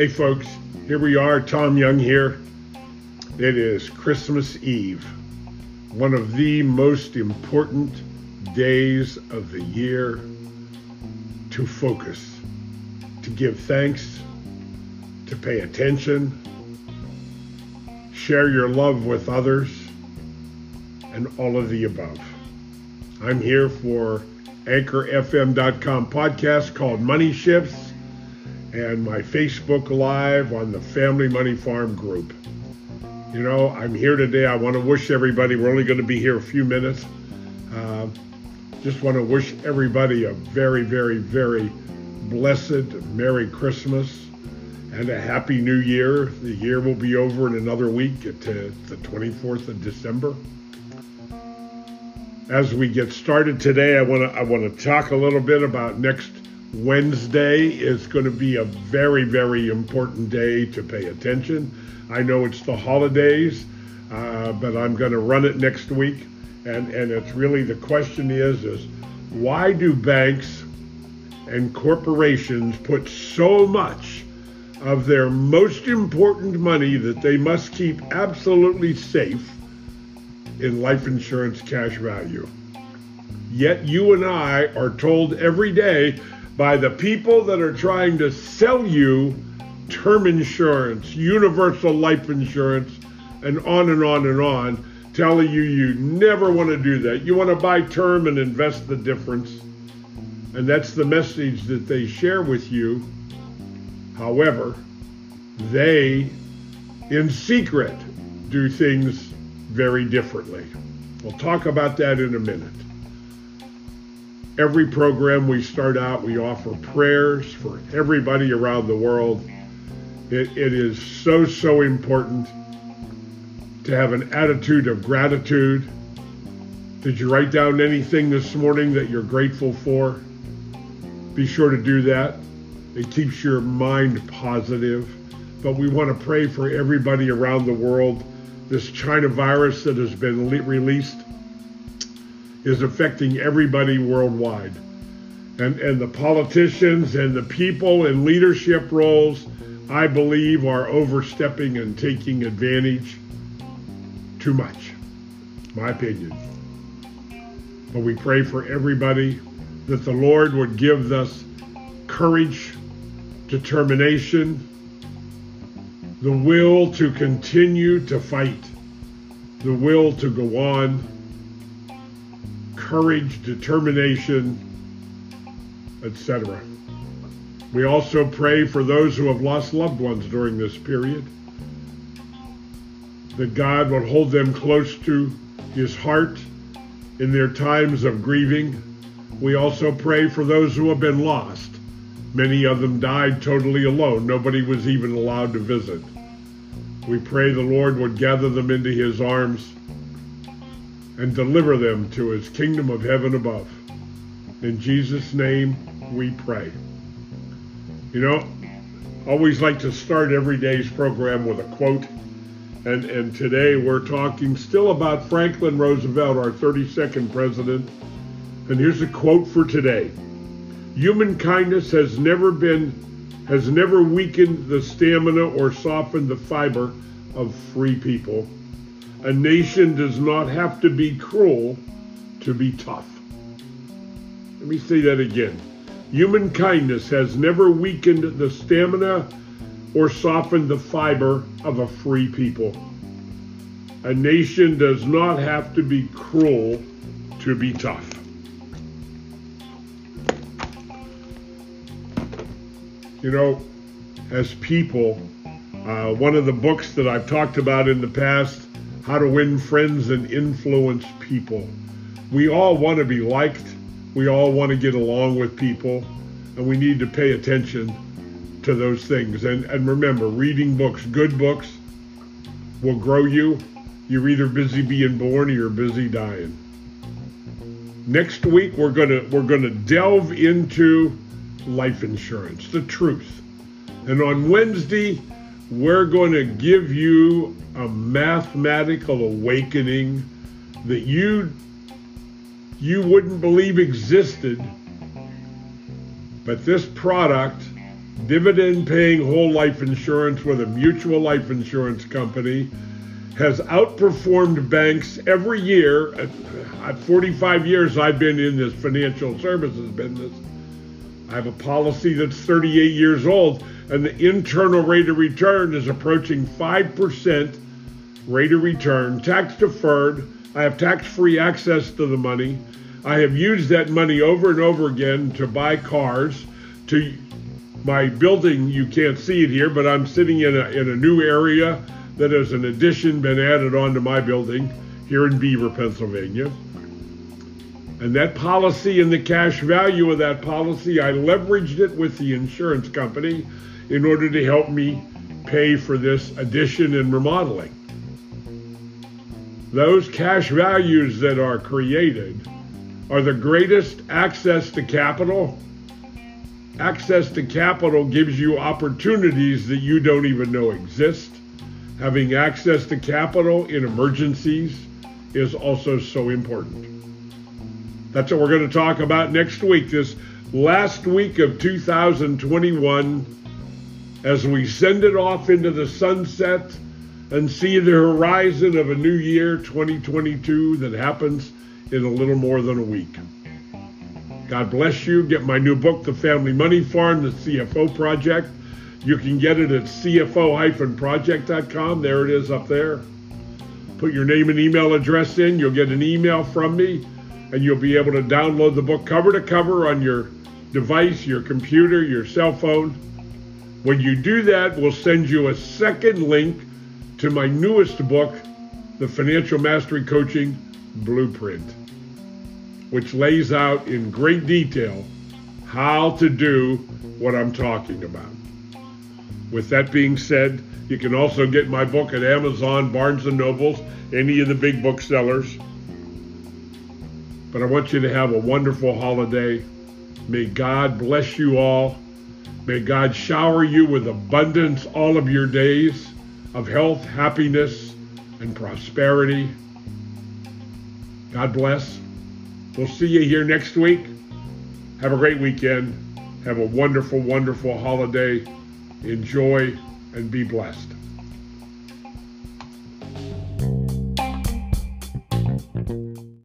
Hey, folks, here we are, Tom Young here. It is Christmas Eve, one of the most important days of the year to focus, to give thanks, to pay attention, share your love with others, and all of the above. I'm here for anchorfm.com podcast called Money Shifts and my Facebook Live on the Family Money Farm group. You know, I'm here today. I want to wish everybody, we're only going to be here a few minutes. Uh, just want to wish everybody a very, very, very blessed Merry Christmas and a Happy New Year. The year will be over in another week at the 24th of December. As we get started today, I want to I want to talk a little bit about next Wednesday is going to be a very, very important day to pay attention. I know it's the holidays, uh, but I'm going to run it next week. And, and it's really the question is, is why do banks and corporations put so much of their most important money that they must keep absolutely safe in life insurance cash value? Yet you and I are told every day by the people that are trying to sell you term insurance, universal life insurance, and on and on and on, telling you you never want to do that. You want to buy term and invest the difference. And that's the message that they share with you. However, they, in secret, do things very differently. We'll talk about that in a minute. Every program we start out, we offer prayers for everybody around the world. It, it is so, so important to have an attitude of gratitude. Did you write down anything this morning that you're grateful for? Be sure to do that. It keeps your mind positive. But we want to pray for everybody around the world. This China virus that has been released is affecting everybody worldwide. And, and the politicians and the people in leadership roles, I believe, are overstepping and taking advantage too much, my opinion. But we pray for everybody that the Lord would give us courage, determination, the will to continue to fight, the will to go on courage, determination, etc. We also pray for those who have lost loved ones during this period, that God will hold them close to his heart in their times of grieving. We also pray for those who have been lost. Many of them died totally alone. Nobody was even allowed to visit. We pray the Lord would gather them into his arms and deliver them to his kingdom of heaven above. In Jesus' name we pray. You know, always like to start every day's program with a quote. And, and today we're talking still about Franklin Roosevelt, our 32nd president. And here's a quote for today. Human kindness has never been has never weakened the stamina or softened the fiber of free people. A nation does not have to be cruel to be tough. Let me say that again. Human kindness has never weakened the stamina or softened the fiber of a free people. A nation does not have to be cruel to be tough. You know, as people, uh, one of the books that I've talked about in the past how to win friends and influence people. We all want to be liked. We all want to get along with people. And we need to pay attention to those things. And, and remember, reading books, good books, will grow you. You're either busy being born or you're busy dying. Next week we're gonna we're gonna delve into life insurance, the truth. And on Wednesday, we're going to give you a mathematical awakening that you you wouldn't believe existed but this product dividend paying whole life insurance with a mutual life insurance company has outperformed banks every year. At 45 years I've been in this financial services business. I have a policy that's 38 years old, and the internal rate of return is approaching 5% rate of return, tax deferred. I have tax free access to the money. I have used that money over and over again to buy cars, to my building. You can't see it here, but I'm sitting in a, in a new area that has an addition been added onto my building here in Beaver, Pennsylvania. And that policy and the cash value of that policy, I leveraged it with the insurance company in order to help me pay for this addition and remodeling. Those cash values that are created are the greatest access to capital. Access to capital gives you opportunities that you don't even know exist. Having access to capital in emergencies is also so important. That's what we're going to talk about next week, this last week of 2021, as we send it off into the sunset and see the horizon of a new year, 2022, that happens in a little more than a week. God bless you. Get my new book, The Family Money Farm, the CFO Project. You can get it at cfo-project.com. There it is up there. Put your name and email address in. You'll get an email from me, and you'll be able to download the book cover to cover on your device, your computer, your cell phone. When you do that, we'll send you a second link to my newest book, The Financial Mastery Coaching Blueprint which lays out in great detail how to do what I'm talking about. With that being said, you can also get my book at Amazon, Barnes and Nobles, any of the big booksellers. But I want you to have a wonderful holiday. May God bless you all. May God shower you with abundance all of your days of health, happiness, and prosperity. God bless. We'll see you here next week. Have a great weekend. Have a wonderful, wonderful holiday. Enjoy and be blessed.